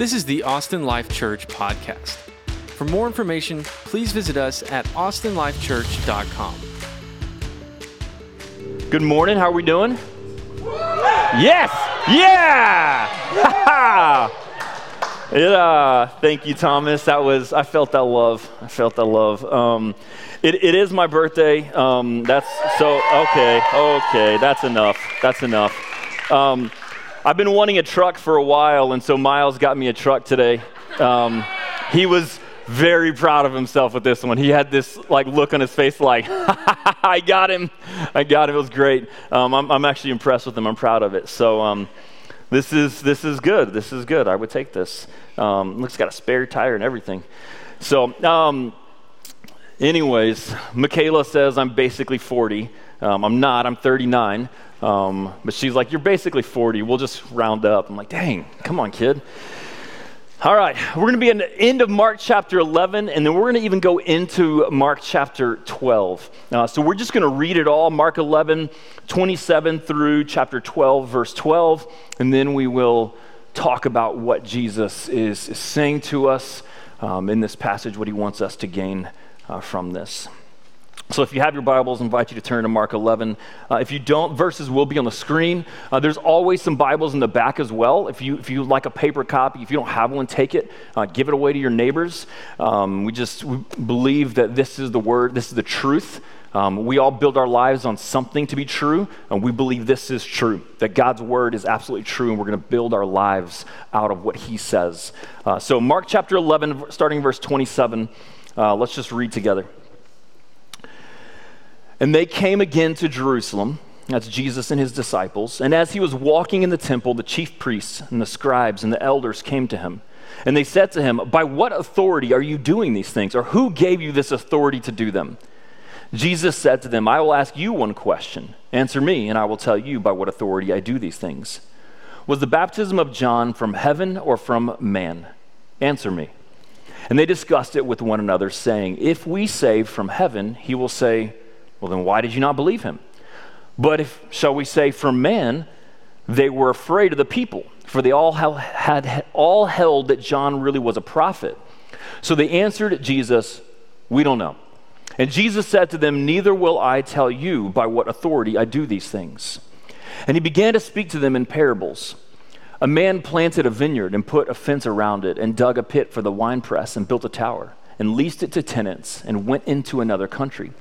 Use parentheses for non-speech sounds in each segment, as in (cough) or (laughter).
This is the Austin Life Church podcast. For more information, please visit us at austinlifechurch.com. Good morning. How are we doing? Yes. Yeah. (laughs) it, uh, thank you, Thomas. That was I felt that love. I felt that love. Um, it, it is my birthday. Um, that's so okay. Okay, that's enough. That's enough. Um, I've been wanting a truck for a while, and so Miles got me a truck today. Um, he was very proud of himself with this one. He had this like look on his face, like (laughs) I got him. I got him. It was great. Um, I'm, I'm, actually impressed with him. I'm proud of it. So um, this is this is good. This is good. I would take this. Um, looks got a spare tire and everything. So um, Anyways, Michaela says I'm basically 40. Um, I'm not, I'm 39. Um, but she's like, You're basically 40. We'll just round up. I'm like, Dang, come on, kid. All right, we're going to be at the end of Mark chapter 11, and then we're going to even go into Mark chapter 12. Uh, so we're just going to read it all Mark 11, 27 through chapter 12, verse 12, and then we will talk about what Jesus is, is saying to us um, in this passage, what he wants us to gain uh, from this. So, if you have your Bibles, I invite you to turn to Mark 11. Uh, if you don't, verses will be on the screen. Uh, there's always some Bibles in the back as well. If you, if you like a paper copy, if you don't have one, take it. Uh, give it away to your neighbors. Um, we just we believe that this is the Word, this is the truth. Um, we all build our lives on something to be true, and we believe this is true, that God's Word is absolutely true, and we're going to build our lives out of what He says. Uh, so, Mark chapter 11, starting verse 27. Uh, let's just read together. And they came again to Jerusalem. That's Jesus and his disciples. And as he was walking in the temple, the chief priests and the scribes and the elders came to him. And they said to him, By what authority are you doing these things? Or who gave you this authority to do them? Jesus said to them, I will ask you one question. Answer me, and I will tell you by what authority I do these things. Was the baptism of John from heaven or from man? Answer me. And they discussed it with one another, saying, If we say from heaven, he will say, Well, then why did you not believe him? But if, shall we say, for men, they were afraid of the people, for they all had all held that John really was a prophet. So they answered Jesus, We don't know. And Jesus said to them, Neither will I tell you by what authority I do these things. And he began to speak to them in parables. A man planted a vineyard and put a fence around it and dug a pit for the winepress and built a tower and leased it to tenants and went into another country.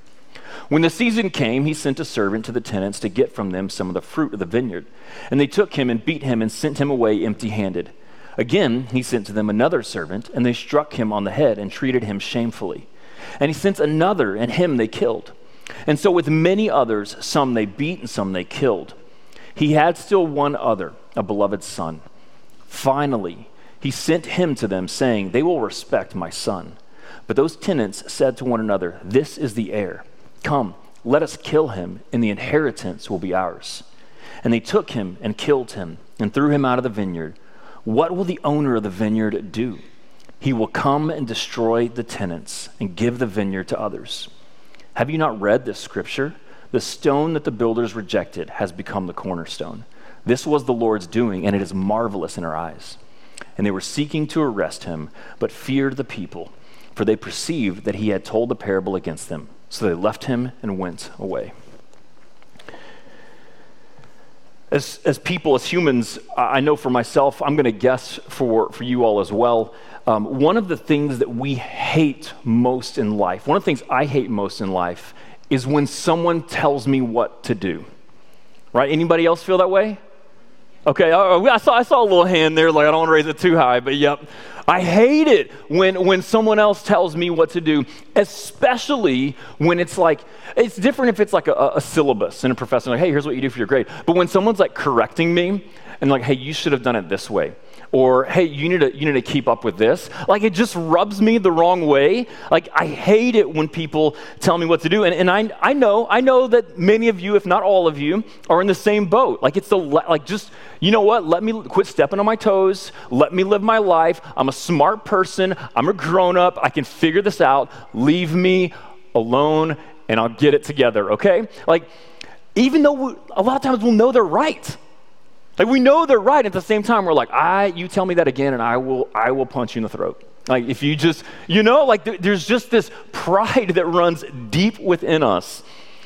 When the season came, he sent a servant to the tenants to get from them some of the fruit of the vineyard. And they took him and beat him and sent him away empty handed. Again, he sent to them another servant, and they struck him on the head and treated him shamefully. And he sent another, and him they killed. And so with many others, some they beat and some they killed. He had still one other a beloved son. Finally, he sent him to them, saying, They will respect my son. But those tenants said to one another, This is the heir. Come, let us kill him, and the inheritance will be ours. And they took him and killed him and threw him out of the vineyard. What will the owner of the vineyard do? He will come and destroy the tenants and give the vineyard to others. Have you not read this scripture? The stone that the builders rejected has become the cornerstone. This was the Lord's doing, and it is marvelous in our eyes. And they were seeking to arrest him, but feared the people, for they perceived that he had told the parable against them. So they left him and went away. As, as people, as humans, I know for myself, I'm going to guess for, for you all as well. Um, one of the things that we hate most in life, one of the things I hate most in life, is when someone tells me what to do. Right? Anybody else feel that way? Okay, I saw, I saw a little hand there, like I don't want to raise it too high, but yep. I hate it when, when someone else tells me what to do, especially when it's like, it's different if it's like a, a syllabus and a professor, like, hey, here's what you do for your grade. But when someone's like correcting me and like, hey, you should have done it this way or hey you need to you need to keep up with this. Like it just rubs me the wrong way. Like i hate it when people tell me what to do. And, and I, I know i know that many of you if not all of you are in the same boat. Like it's the like just you know what? Let me quit stepping on my toes. Let me live my life. I'm a smart person. I'm a grown-up. I can figure this out. Leave me alone and i'll get it together okay? Like even though we, a lot of times we'll know they're right Like we know they're right. At the same time, we're like, I, you tell me that again, and I will, I will punch you in the throat. Like if you just, you know, like th- there's just this pride that runs deep within us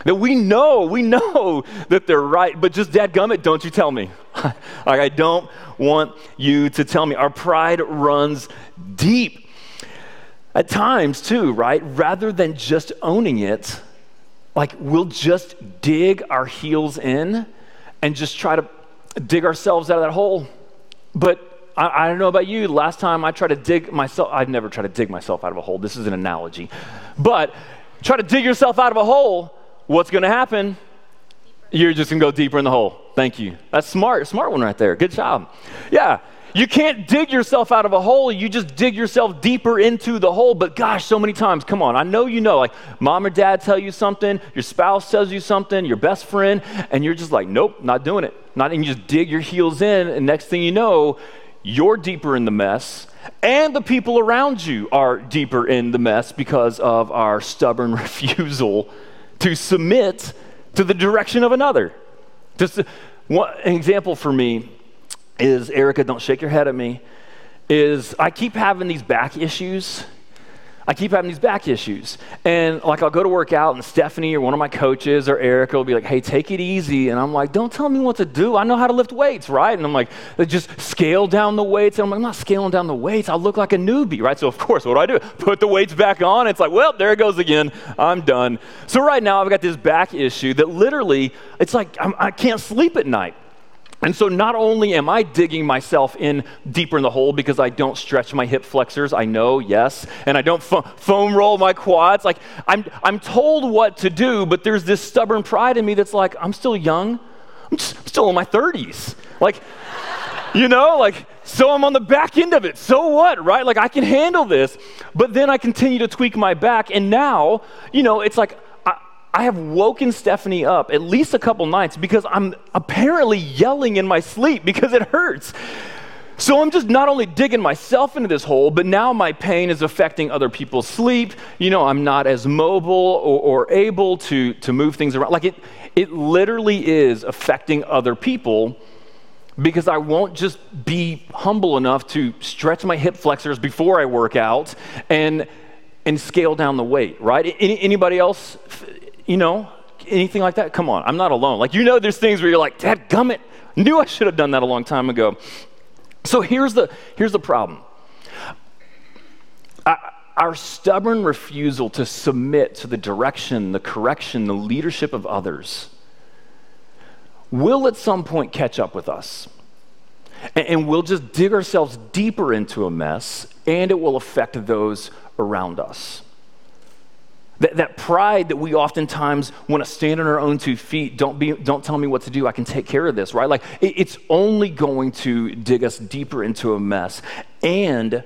that we know, we know (laughs) that they're right, but just dadgummit, don't you tell me. (laughs) like I don't want you to tell me. Our pride runs deep. At times, too, right? Rather than just owning it, like we'll just dig our heels in and just try to dig ourselves out of that hole. But I, I, don't know about you. Last time I tried to dig myself, I've never tried to dig myself out of a hole. This is an analogy. But try to dig yourself out of a hole, what's going to happen? You're just going to go deeper in the hole. Thank you. That's smart. Smart one right there. Good job. Yeah. You can't dig yourself out of a hole. You just dig yourself deeper into the hole. But gosh, so many times, come on, I know you know, like mom or dad tell you something, your spouse tells you something, your best friend, and you're just like, nope, not doing it. Not, and you just dig your heels in, and next thing you know, you're deeper in the mess, and the people around you are deeper in the mess because of our stubborn (laughs) refusal to submit to the direction of another. Just one, an example for me is Erica, don't shake your head at me. Is I keep having these back issues I keep having these back issues. And like I'll go to work out and Stephanie or one of my coaches or Erica will be like, hey, take it easy. And I'm like, don't tell me what to do. I know how to lift weights, right? And I'm like, just scale down the weights. And I'm like, I'm not scaling down the weights. I look like a newbie, right? So of course, what do I do? (laughs) Put the weights back on. It's like, well, there it goes again. I'm done. So right now I've got this back issue that literally, it's like I'm, I can not sleep at night. And so not only am I digging myself in deeper in the hole because I don't stretch my hip flexors, I know, yes, and I don't fo- foam roll my quads. Like I'm, I'm told what to do, but there's this stubborn pride in me that's like, I'm still young. I'm, just, I'm still in my 30s. Like, you know, like, so I'm on the back end of it. So what, right? Like, I can handle this. But then I continue to tweak my back. And now, you know, it's like I have woken Stephanie up at least a couple nights because I'm apparently yelling in my sleep because it hurts. So I'm just not only digging myself into this hole, but now my pain is affecting other people's sleep. You know, I'm not as mobile or, or able to, to move things around. Like it, it literally is affecting other people because I won't just be humble enough to stretch my hip flexors before I work out and, and scale down the weight, right? Any, anybody else you know, anything like that? Come on, I'm not alone. Like, you know, there's things where you're like, Dad, gummit, knew I should have done that a long time ago. So here's the, here's the problem. Our stubborn refusal to submit to the direction, the correction, the leadership of others will at some point catch up with us. And we'll just dig ourselves deeper into a mess, and it will affect those around us. That, that pride that we oftentimes want to stand on our own two feet, don't, be, don't tell me what to do, I can take care of this, right? Like, it, it's only going to dig us deeper into a mess and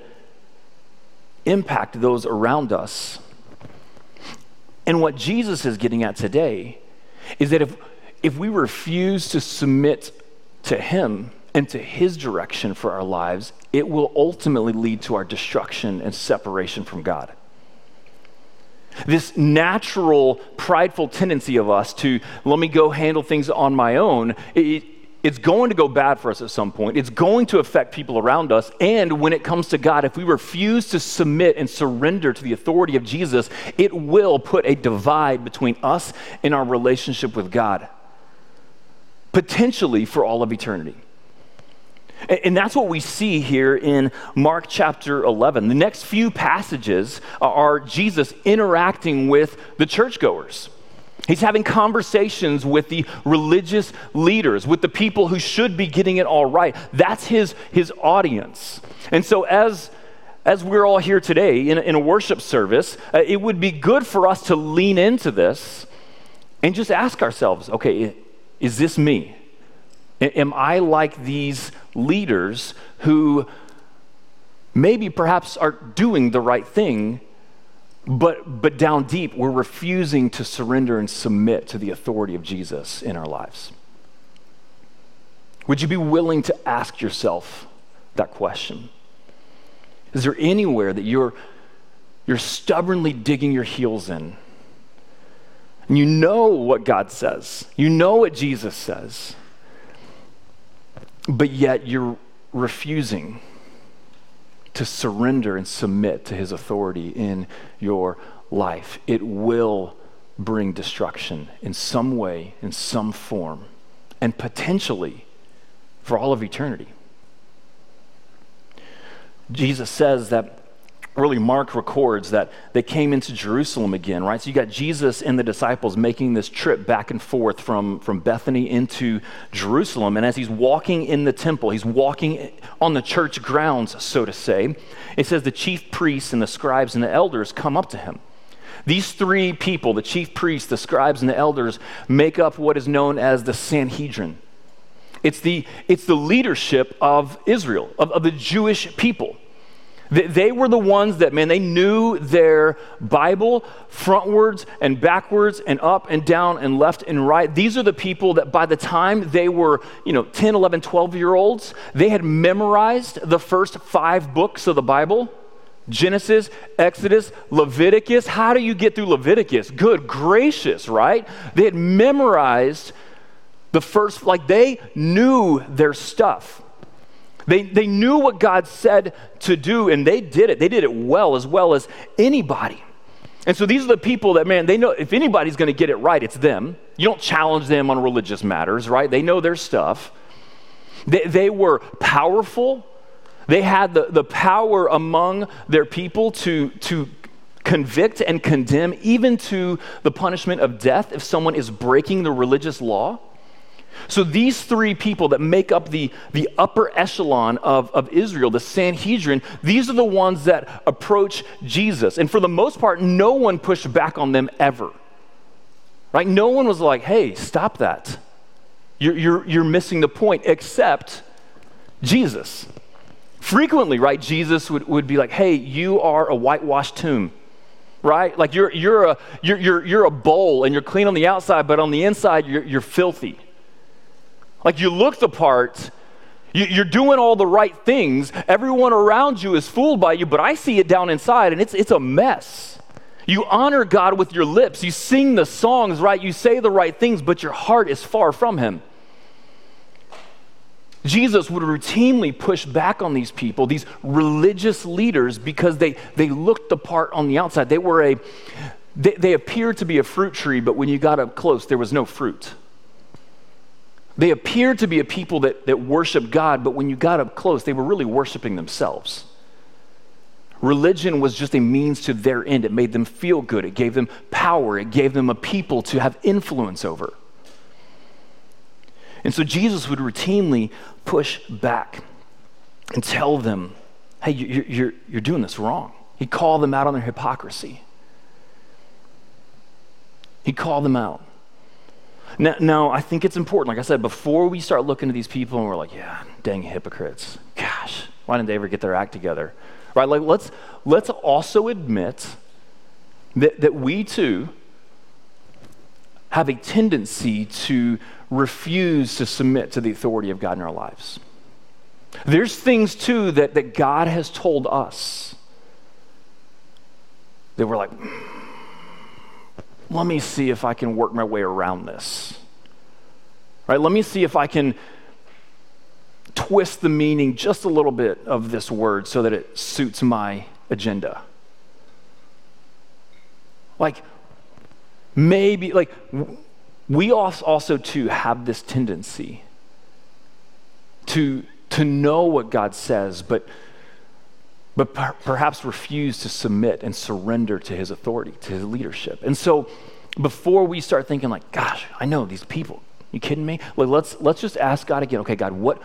impact those around us. And what Jesus is getting at today is that if, if we refuse to submit to Him and to His direction for our lives, it will ultimately lead to our destruction and separation from God this natural, prideful tendency of us to let me go handle things on my own, it, it's going to go bad for us at some point. It's going to affect people around us. And when it comes to God, if we refuse to submit and surrender to the authority of Jesus, it will put a divide between us and our relationship with God, potentially for all of eternity. And that's what we see here in Mark chapter 11. The next few passages are Jesus interacting with the churchgoers. He's having conversations with the religious leaders, with the people who should be getting it all right. That's his, his audience. And so, as, as we're all here today in, in a worship service, uh, it would be good for us to lean into this and just ask ourselves okay, is this me? Am I like these leaders who maybe perhaps are doing the right thing, but, but down deep, we're refusing to surrender and submit to the authority of Jesus in our lives? Would you be willing to ask yourself that question? Is there anywhere that you're, you're stubbornly digging your heels in? And you know what God says, you know what Jesus says but yet you're refusing to surrender and submit to his authority in your life, it will bring destruction in some way, in some form, and potentially for all of eternity. Jesus says that really Mark records that they came into Jerusalem again, right? So you got Jesus and the disciples making this trip back and forth from, from Bethany into Jerusalem. And as he's walking in the temple, he's walking on the church grounds, so to say, it says the chief priests and the scribes and the elders come up to him. These three people, the chief priests, the scribes, and the elders, make up what is known as the Sanhedrin. It's the, it's the leadership of Israel, of, of the Jewish people. They were the ones that, man, they knew their Bible frontwards and backwards and up and down and left and right. These are the people that by the time they were, you know, 10, 11, 12 year olds, they had memorized the first five books of the Bible Genesis, Exodus, Leviticus. How do you get through Leviticus? Good gracious, right? They had memorized the first, like they knew their stuff. They, they knew what God said to do, and they did it. They did it well, as well as anybody. And so these are the people that, man, they know if anybody's going to get it right, it's them. You don't challenge them on religious matters, right? They know their stuff. They, they were powerful. They had the, the power among their people to, to convict and condemn, even to the punishment of death if someone is breaking the religious law. So these three people that make up the, the upper echelon of, of Israel, the Sanhedrin, these are the ones that approach Jesus. And for the most part, no one pushed back on them ever. Right? No one was like, hey, stop that. You're, you're, you're missing the point, except Jesus. Frequently, right, Jesus would, would be like, hey, you are a whitewashed tomb right? Like you're, you're, a, you're, you're, you're a bowl and you're clean on the outside, but on the inside, you're, you're filthy. Like you look the part, you're doing all the right things. Everyone around you is fooled by you, but I see it down inside and it's, it's a mess. You honor God with your lips. You sing the songs, right? You say the right things, but your heart is far from Him. Jesus would routinely push back on these people, these religious leaders, because they, they looked the part on the outside. They were a, they, they appeared to be a fruit tree, but when you got up close, there was no fruit. They appeared to be a people that, that worship God, but when you got up close, they were really worshiping themselves. Religion was just a means to their end. It made them feel good, it gave them power, it gave them a people to have influence over. And so Jesus would routinely push back and tell them, hey, you're, you're, you're doing this wrong. He'd call them out on their hypocrisy. He'd call them out. Now, now, I think it's important, like I said, before we start looking at these people and we're like, yeah, dang hypocrites. Gosh, why didn't they ever get their act together? Right? Like, let's, let's also admit that, that we too have a tendency to refuse to submit to the authority of God in our lives. There's things too that, that God has told us that we're like, let me see if I can work my way around this. Right? Let me see if I can twist the meaning just a little bit of this word so that it suits my agenda. Like, maybe, like, we also too have this tendency to, to know what God says, but but per- perhaps refuse to submit and surrender to his authority, to his leadership. And so before we start thinking like, gosh, I know these people, you kidding me? Like, let's, let's just ask God again, okay, God, what,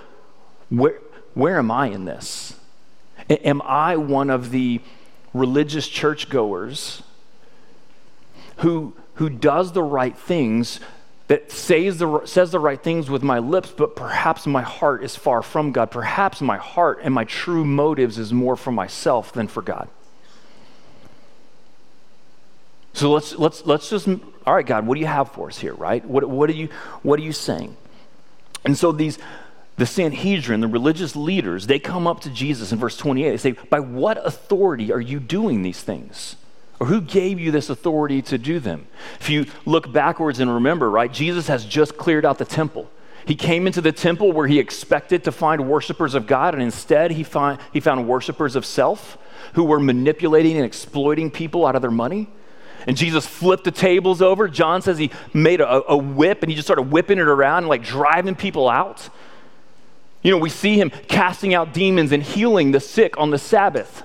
where, where am I in this? A- am I one of the religious churchgoers who, who does the right things that says the, says the right things with my lips, but perhaps my heart is far from God. Perhaps my heart and my true motives is more for myself than for God. So let's, let's, let's just, all right, God, what do you have for us here, right? What, what, are, you, what are you saying? And so these, the Sanhedrin, the religious leaders, they come up to Jesus in verse 28. They say, By what authority are you doing these things? Or who gave you this authority to do them? If you look backwards and remember, right, Jesus has just cleared out the temple. He came into the temple where he expected to find worshipers of God, and instead he, find, he found worshipers of self who were manipulating and exploiting people out of their money. And Jesus flipped the tables over. John says he made a, a whip and he just started whipping it around and like driving people out. You know, we see him casting out demons and healing the sick on the Sabbath.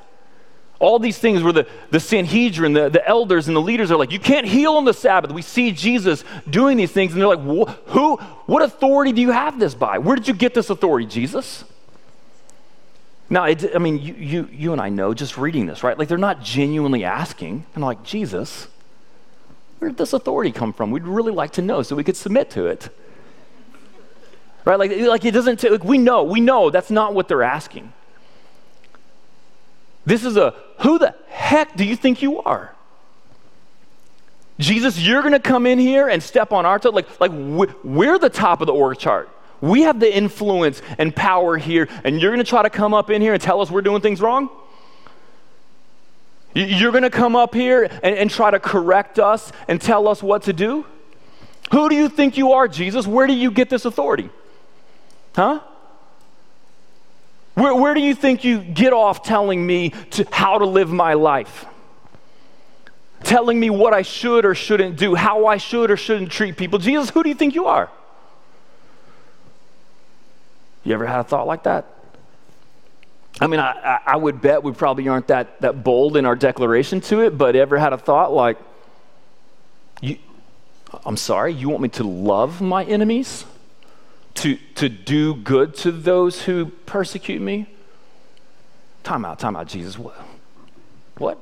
All these things where the, the Sanhedrin, the, the elders, and the leaders are like, you can't heal on the Sabbath. We see Jesus doing these things, and they're like, who, what authority do you have this by? Where did you get this authority, Jesus? Now, it, I mean, you, you, you and I know just reading this, right? Like, they're not genuinely asking. And like, Jesus, where did this authority come from? We'd really like to know so we could submit to it. Right? Like, like it doesn't, t- like we know, we know that's not what they're asking. This is a who the heck do you think you are? Jesus, you're going to come in here and step on our toe. Like, like we're the top of the org chart. We have the influence and power here, and you're going to try to come up in here and tell us we're doing things wrong? You're going to come up here and, and try to correct us and tell us what to do? Who do you think you are, Jesus? Where do you get this authority? Huh? Where, where do you think you get off telling me to, how to live my life? Telling me what I should or shouldn't do, how I should or shouldn't treat people. Jesus, who do you think you are? You ever had a thought like that? I mean, I, I would bet we probably aren't that, that bold in our declaration to it, but ever had a thought like, you, I'm sorry, you want me to love my enemies? To, to do good to those who persecute me? Time out, time out, Jesus. What? What?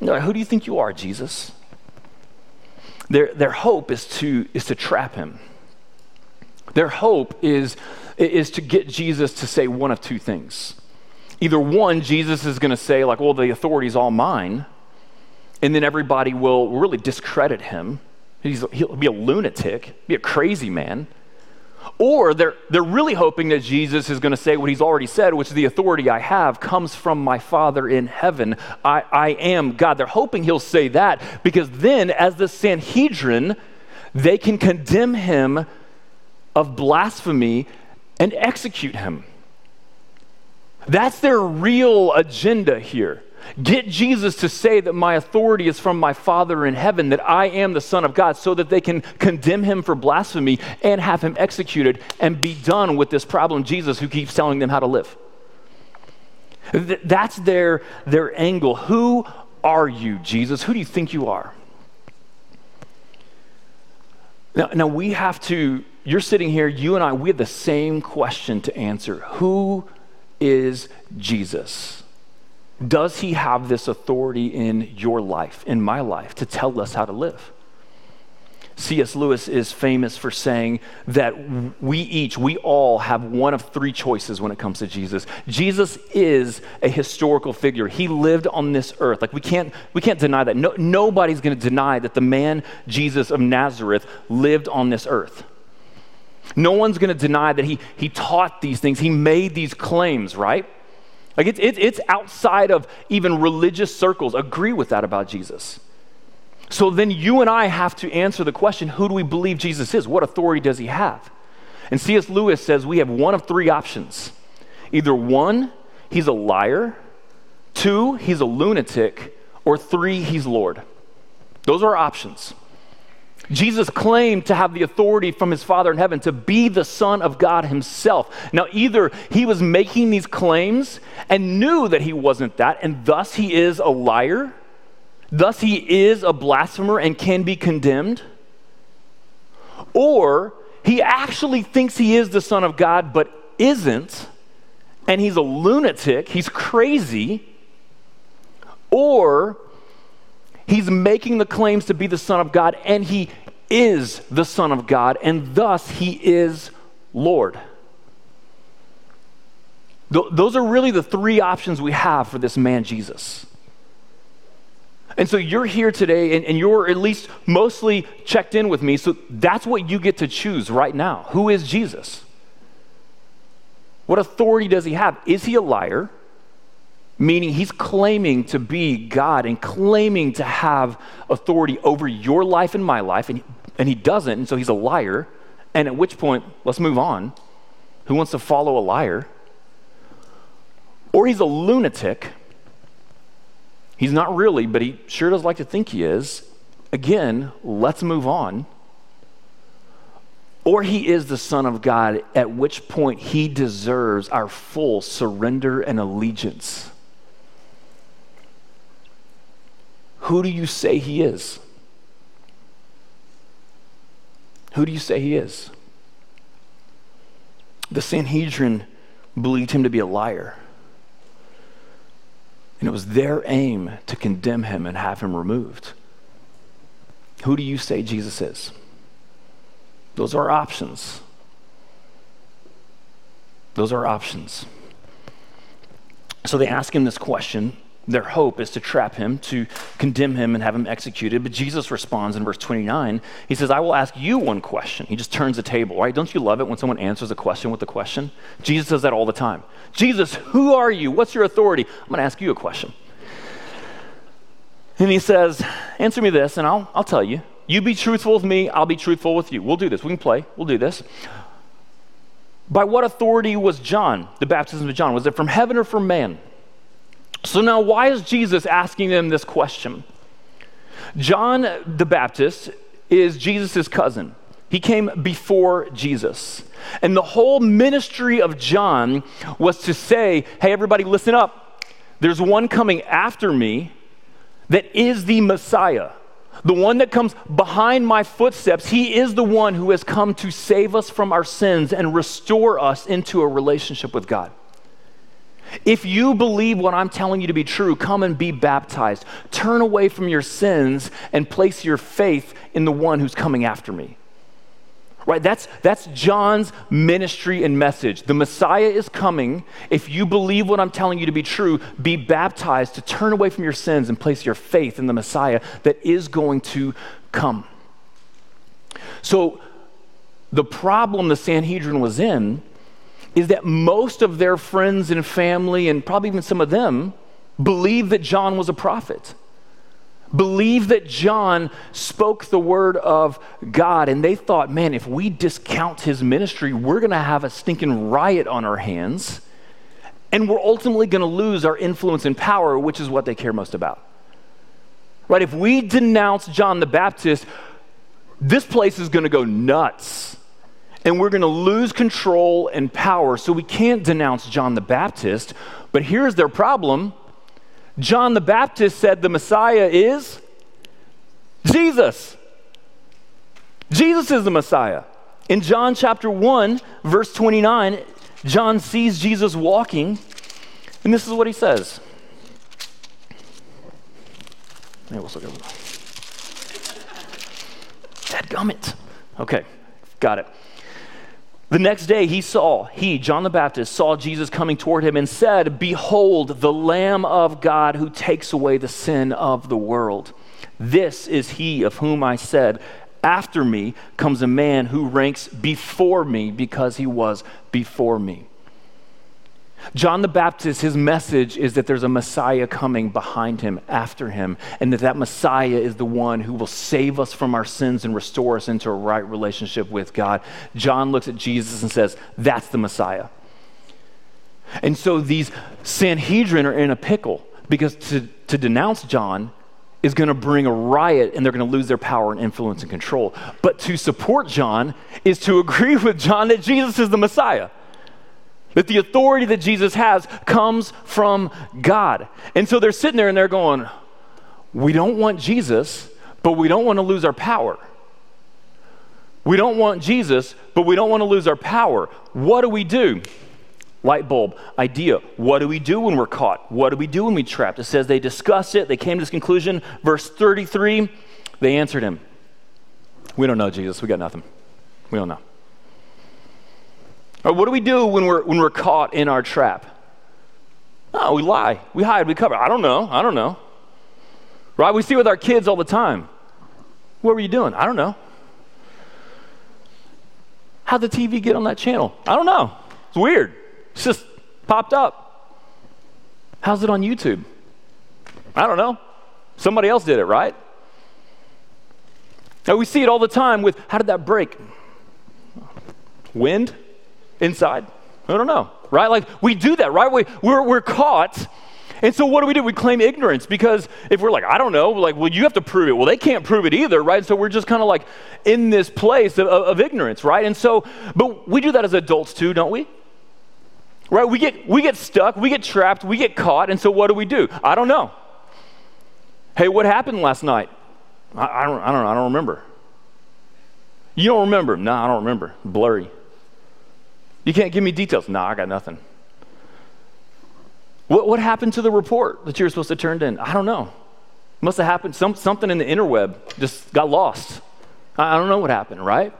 No, who do you think you are, Jesus? Their, their hope is to, is to trap him. Their hope is, is to get Jesus to say one of two things. Either one, Jesus is going to say, like, well, the authority is all mine, and then everybody will really discredit him He's, he'll be a lunatic, be a crazy man. Or they're, they're really hoping that Jesus is going to say what he's already said, which is the authority I have comes from my Father in heaven. I, I am God. They're hoping he'll say that because then, as the Sanhedrin, they can condemn him of blasphemy and execute him. That's their real agenda here. Get Jesus to say that my authority is from my Father in heaven, that I am the Son of God, so that they can condemn him for blasphemy and have him executed and be done with this problem, Jesus, who keeps telling them how to live. That's their, their angle. Who are you, Jesus? Who do you think you are? Now, now we have to, you're sitting here, you and I, we have the same question to answer. Who is Jesus? Does he have this authority in your life, in my life, to tell us how to live? C.S. Lewis is famous for saying that we each, we all have one of three choices when it comes to Jesus. Jesus is a historical figure. He lived on this earth. Like we can't, we can't deny that. No, nobody's going to deny that the man Jesus of Nazareth lived on this earth. No one's going to deny that he, he taught these things. He made these claims, right? Like it's, it's, outside of even religious circles agree with that about Jesus. So then you and I have to answer the question who do we believe Jesus is? What authority does he have? And C.S. Lewis says we have one of three options. Either one, he's a liar, two, he's a lunatic, or three, he's Lord. Those are our options. Jesus claimed to have the authority from his Father in heaven to be the Son of God himself. Now, either he was making these claims and knew that he wasn't that, and thus he is a liar, thus he is a blasphemer and can be condemned, or he actually thinks he is the Son of God but isn't, and he's a lunatic, he's crazy, or He's making the claims to be the Son of God, and he is the Son of God, and thus he is Lord. Th- those are really the three options we have for this man, Jesus. And so you're here today, and, and, you're at least mostly checked in with me, so that's what you get to choose right now. Who is Jesus? What authority does he have? Is he a liar? Meaning he's claiming to be God and claiming to have authority over your life and my life, and, and he doesn't, and so he's a liar And at which point, let's move on. Who wants to follow a liar? Or he's a lunatic. He's not really, but he sure does like to think he is. Again, let's move on. Or he is the Son of God, at which point he deserves our full surrender and allegiance. Who do you say he is? Who do you say he is? The Sanhedrin believed him to be a liar. And it was their aim to condemn him and have him removed. Who do you say Jesus is? Those are options. Those are options. So they ask him this question. Their hope is to trap him, to condemn him, and have him executed. But Jesus responds in verse 29. He says, I will ask you one question. He just turns the table, right? Don't you love it when someone answers a question with a question? Jesus does that all the time. Jesus, who are you? What's your authority? I'm going to ask you a question. And he says, Answer me this, and I'll, I'll tell you. You be truthful with me, I'll be truthful with you. We'll do this. We can play. We'll do this. By what authority was John, the baptism of John? Was it from heaven or from man? So now, why is Jesus asking them this question? John the Baptist is Jesus' cousin. He came before Jesus. And the whole ministry of John was to say, hey, everybody, listen up. There's one coming after me that is the Messiah the one that comes behind my footsteps, he is the one who has come to save us from our sins and restore us into a relationship with God. If you believe what I'm telling you to be true, come and be baptized. Turn away from your sins and place your faith in the one who's coming after me. Right? That's, that's John's ministry and message. The Messiah is coming. If you believe what I'm telling you to be true, be baptized to turn away from your sins and place your faith in the Messiah that is going to come. So, the problem the Sanhedrin was in is that most of their friends and family, and probably even some of them, believe that John was a prophet believe that John spoke the word of God, and they thought, man, if we discount his ministry, we're going to have a stinking riot on our hands, and we're ultimately going to lose our influence and power, which is what they care most about. Right? If we denounce John the Baptist, this place is going to go nuts. And we're going to lose control and power. So we can't denounce John the Baptist. But here's their problem John the Baptist said the Messiah is Jesus. Jesus is the Messiah. In John chapter 1, verse 29, John sees Jesus walking, and this is what he says. Hey, over. Dead gummit. Okay, got it. The next day he saw, he, John the Baptist, saw Jesus coming toward him and said, Behold, the Lamb of God who takes away the sin of the world. This is he of whom I said, After me comes a man who ranks before me because he was before me. John the Baptist, his message is that there's a Messiah coming behind him, after him, and that that Messiah is the one who will save us from our sins and restore us into a right relationship with God. John looks at Jesus and says, That's the Messiah. And so these Sanhedrin are in a pickle because to, to denounce John is going to bring a riot and they're going to lose their power and influence and control. But to support John is to (laughs) agree with John that Jesus is the Messiah. That the authority that Jesus has comes from God. And so they're sitting there and they're going, We don't want Jesus, but we don't want to lose our power. We don't want Jesus, but we don't want to lose our power. What do we do? Light bulb idea. What do we do when we're caught? What do we do when we're trapped? It says they discussed it, they came to this conclusion. Verse 33, they answered him. We don't know, Jesus. We got nothing. We don't know. Or what do we do when we're, when we're caught in our trap? Oh, we lie. We hide. We cover. I don't know. I don't know. Right? We see with our kids all the time. What were you doing? I don't know. How'd the TV get on that channel? I don't know. It's weird. It's just popped up. How's it on YouTube? I don't know. Somebody else did it, right? And we see it all the time with how did that break? Wind? Inside? I don't know, right? Like we do that, right? We, we're, we're caught. And so what do we do? We claim ignorance because if we're like, I don't know, like, well, you have to prove it. Well, they can't prove it either, right? So we're just kind of like in this place of, of, ignorance, right? And so, but we do that as adults too, don't we? Right? We get, we get stuck, we get trapped, we get caught. And so what do we do? I don't know. Hey, what happened last night? I, I don't, I don't know. I don't remember. You don't remember? No, I don't remember. Blurry. You can't give me details. No, I got nothing. What, what happened to the report that you were supposed to turn in? I don't know. Must have happened. Some, something in the interweb just got lost. I, I don't know what happened, right?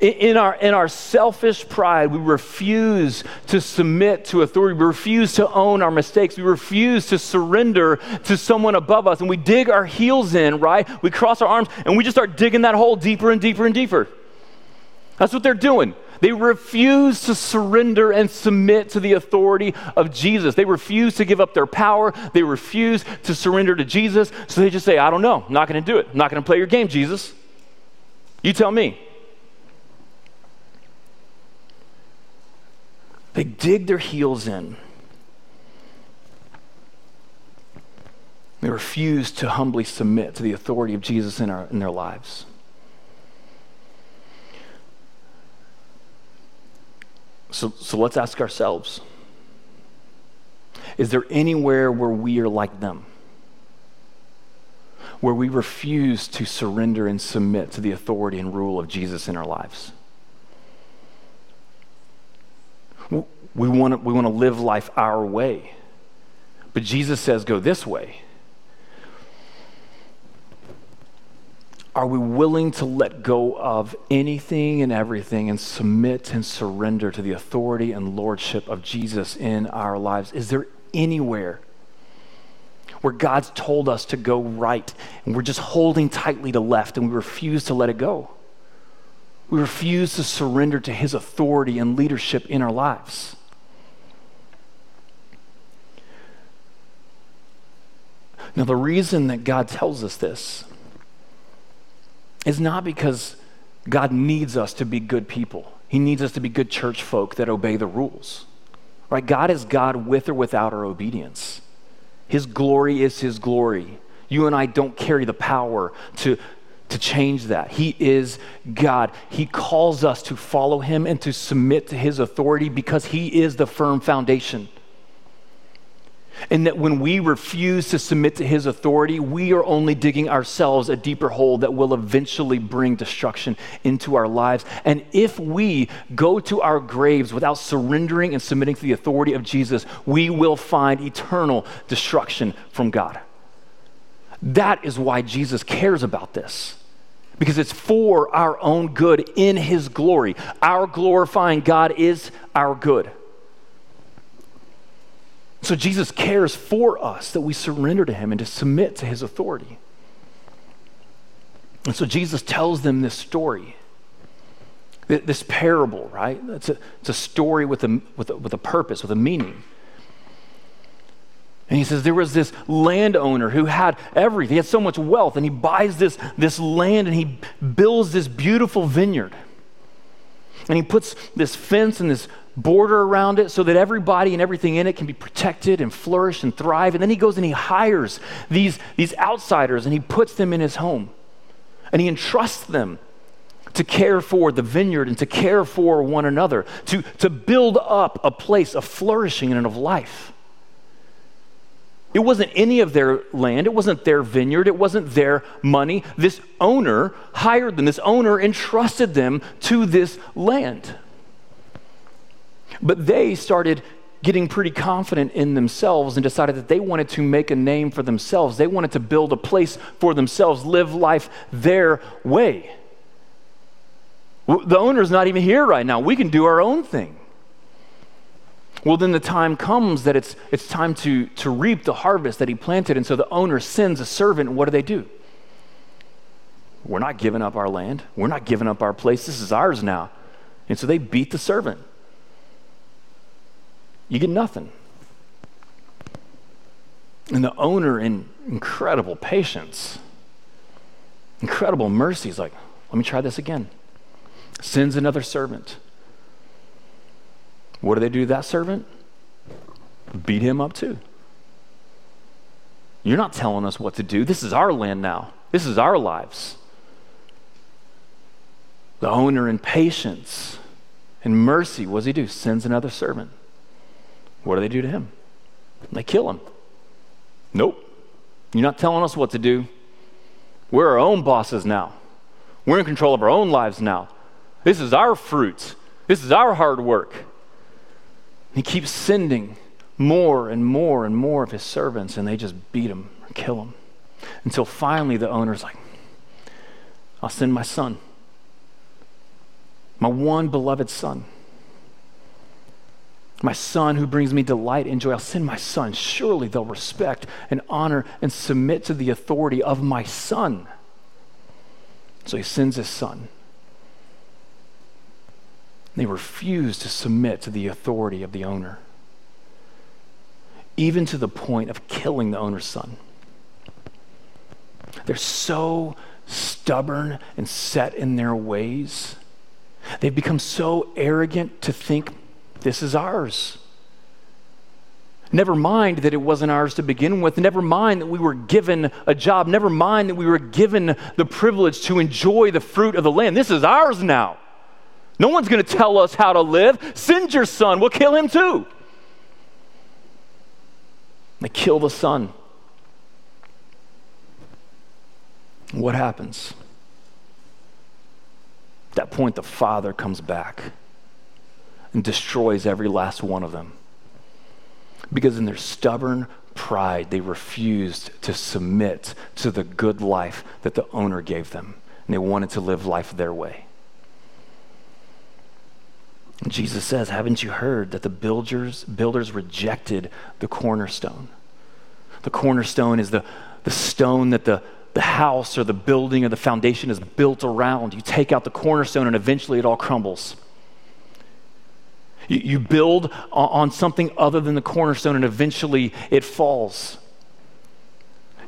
In our, in our selfish pride, we refuse to submit to authority. We refuse to own our mistakes. We refuse to surrender to someone above us. And we dig our heels in, right? We cross our arms and we just start digging that hole deeper and deeper and deeper. That's what they're doing. They refuse to surrender and submit to the authority of Jesus. They refuse to give up their power. They refuse to surrender to Jesus. So they just say, I don't know. I'm not going to do it. I'm not going to play your game, Jesus. You tell me. They dig their heels in. They refuse to humbly submit to the authority of Jesus in, our, in their lives. So, so let's ask ourselves Is there anywhere where we are like them? Where we refuse to surrender and submit to the authority and rule of Jesus in our lives? We want to we want to live life our way. But Jesus says, go this way. Are we willing to let go of anything and everything and submit and surrender to the authority and lordship of Jesus in our lives? Is there anywhere where God's told us to go right and we're just holding tightly to left and we refuse to let it go? We refuse to surrender to His authority and leadership in our lives. Now, the reason that God tells us this is not because God needs us to be good people. He needs us to be good church folk that obey the rules. Right? God is God with or without our obedience. His glory is his glory. You and I don't carry the power to, to change that. He is God. He calls us to follow him and to submit to his authority because he is the firm foundation. And that when we refuse to submit to his authority, we are only digging ourselves a deeper hole that will eventually bring destruction into our lives. And if we go to our graves without surrendering and submitting to the authority of Jesus, we will find eternal destruction from God. That is why Jesus cares about this. Because it's for our own good in his glory. Our glorifying God is our good. So Jesus cares for us that we surrender to him and to submit to his authority. And so Jesus tells them this story, this parable, right? It's a, it's a story with a, with, a, with a purpose, with a meaning. And he says there was this landowner who had everything. He had so much wealth, and he buys this, this land and he builds this beautiful vineyard. And he puts this fence and this border around it so that everybody and everything in it can be protected and flourish and thrive. And then he goes and he hires these, these outsiders and he puts them in his home. And he entrusts them to care for the vineyard and to care for one another, to, to build up a place of flourishing and of life. It wasn't any of their land. It wasn't their vineyard. It wasn't their money. This owner hired them. This owner entrusted them to this land. But they started getting pretty confident in themselves and decided that they wanted to make a name for themselves. They wanted to build a place for themselves, live life their way. The owner's not even here right now. We can do our own thing. Well, then the time comes that it's, it's time to, to reap the harvest that he planted. And so the owner sends a servant. What do they do? We're not giving up our land. We're not giving up our place. This is ours now. And so they beat the servant you get nothing. And the owner, in incredible patience, incredible mercy, is like, let me try this again. sends another servant. What do they do to that servant? Beat him up too. You're not telling us what to do. This is our land now, this is our lives. The owner, in patience and mercy, what does he do? Sends another servant. What do they do to him? They kill him. Nope. You're not telling us what to do. We're our own bosses now. We're in control of our own lives now. This is our fruit. This is our hard work. He keeps sending more and more and more of his servants, and they just beat him or kill him. Until finally the owner's like, I'll send my son, my one beloved son. My son who brings me delight and joy. I'll send my son. Surely they'll respect and honor and submit to the authority of my son. So he sends his son. They refuse to submit to the authority of the owner, even to the point of killing the owner's son. They're so stubborn and set in their ways. They've become so arrogant to think this is ours. Never mind that it wasn't ours to begin with. Never mind that we were given a job. Never mind that we were given the privilege to enjoy the fruit of the land. This is ours now. No one's going to tell us how to live. Send your son. We'll kill him too. They kill the son. What happens? At that point, the father comes back and destroys every last one of them. Because in their stubborn pride, they refused to submit to the good life that the owner gave them. And they wanted to live life their way. Jesus says, Haven't you heard that the builders, builders rejected the cornerstone? The cornerstone is the, the stone that the, the house or the building or the foundation is built around. You take out the cornerstone and eventually it all crumbles. You, build on, something other than the cornerstone and eventually it falls.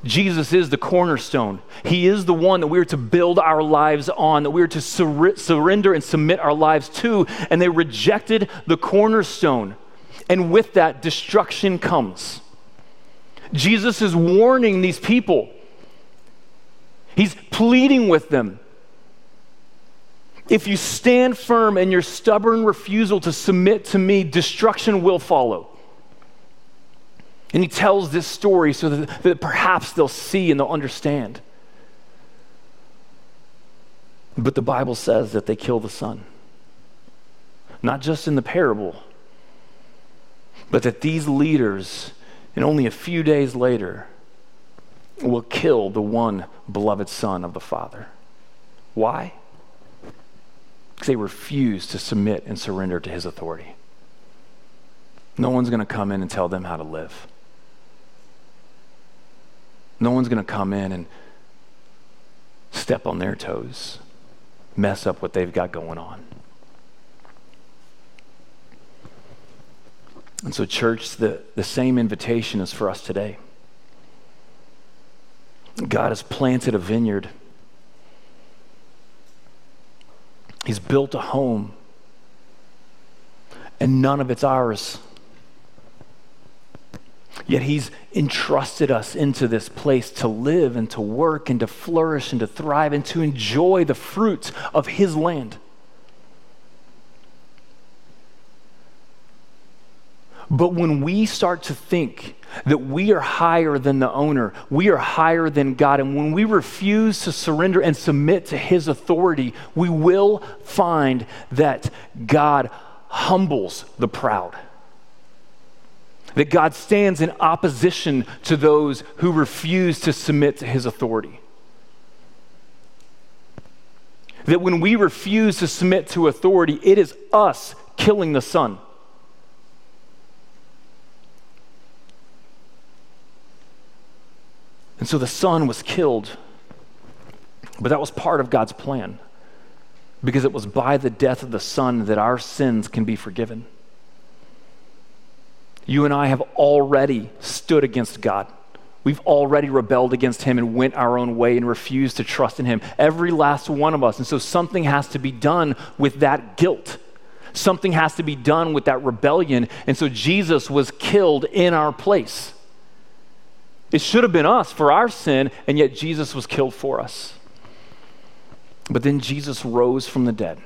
Jesus is the cornerstone. He is the one that we're to build our lives on, that we're to sur- surrender and submit our lives to. And they rejected the cornerstone. And with that, destruction comes. Jesus is warning these people, he's pleading with them. If you stand firm in your stubborn refusal to submit to me, destruction will follow. And he tells this story so that, that perhaps they'll see and they'll understand. But the Bible says that they kill the son. Not just in the parable, but that these leaders, and only a few days later, will kill the one beloved son of the Father. Why? Because they refuse to submit and surrender to his authority. No one's going to come in and tell them how to live. No one's going to come in and step on their toes, mess up what they've got going on. And so, church, the, the same invitation is for us today. God has planted a vineyard, He's built a home, and none of it's ours. Yet He's entrusted us into this place to live and to work and to flourish and to thrive and to enjoy the fruit of His land. But when we start to think that we are higher than the owner, we are higher than God, and when we refuse to surrender and submit to His authority, we will find that God humbles the proud that God stands in opposition to those who refuse to submit to his authority. That when we refuse to submit to authority, it is us killing the Son. And so the Son was killed, but that was part of God's plan because it was by the death of the Son that our sins can be forgiven. You and I have already stood against God. We've already rebelled against him and went our own way and refused to trust in him. Every last one of us. And so something has to be done with that guilt. Something has to be done with that rebellion. And so Jesus was killed in our place. It should have been us for our sin, and yet Jesus was killed for us. But then Jesus rose from the dead.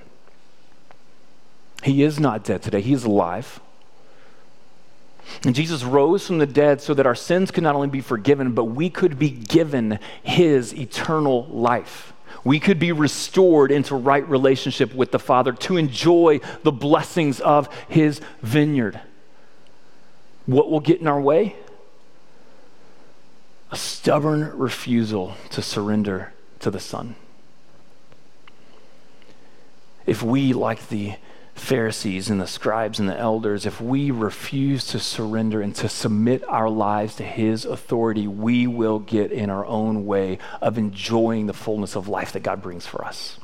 He is not dead today, he is alive. And Jesus rose from the dead so that our sins could not only be forgiven, but we could be given his eternal life. We could be restored into right relationship with the Father to enjoy the blessings of his vineyard. What will get in our way? A stubborn refusal to surrender to the Son. If we, like the Pharisees and the scribes and the elders, if we refuse to surrender and to submit our lives to His authority, we will get in our own way of enjoying the fullness of life that God brings for us.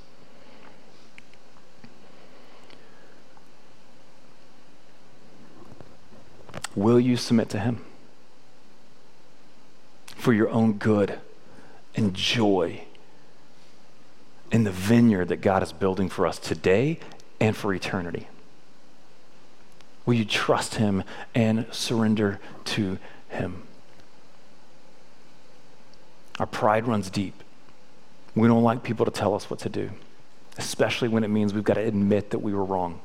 Will you submit to Him for your own good and joy in the vineyard that God is building for us today and for eternity? Will you trust Him and surrender to Him? Our pride runs deep. We don't like people to tell us what to do, especially when it means we've got to admit that we were wrong.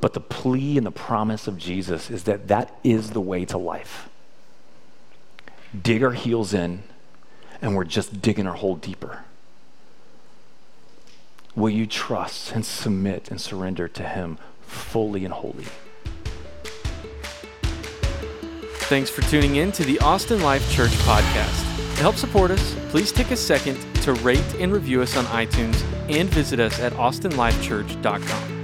But the plea and the promise of Jesus is that that is the way to life. Dig our heels in, and we're just digging our hole deeper. Will you trust and submit and surrender to Him fully and wholly? Thanks for tuning in to the Austin Life Church podcast. To help support us, please take a second to rate and review us on iTunes and visit us at austinlifechurch.com.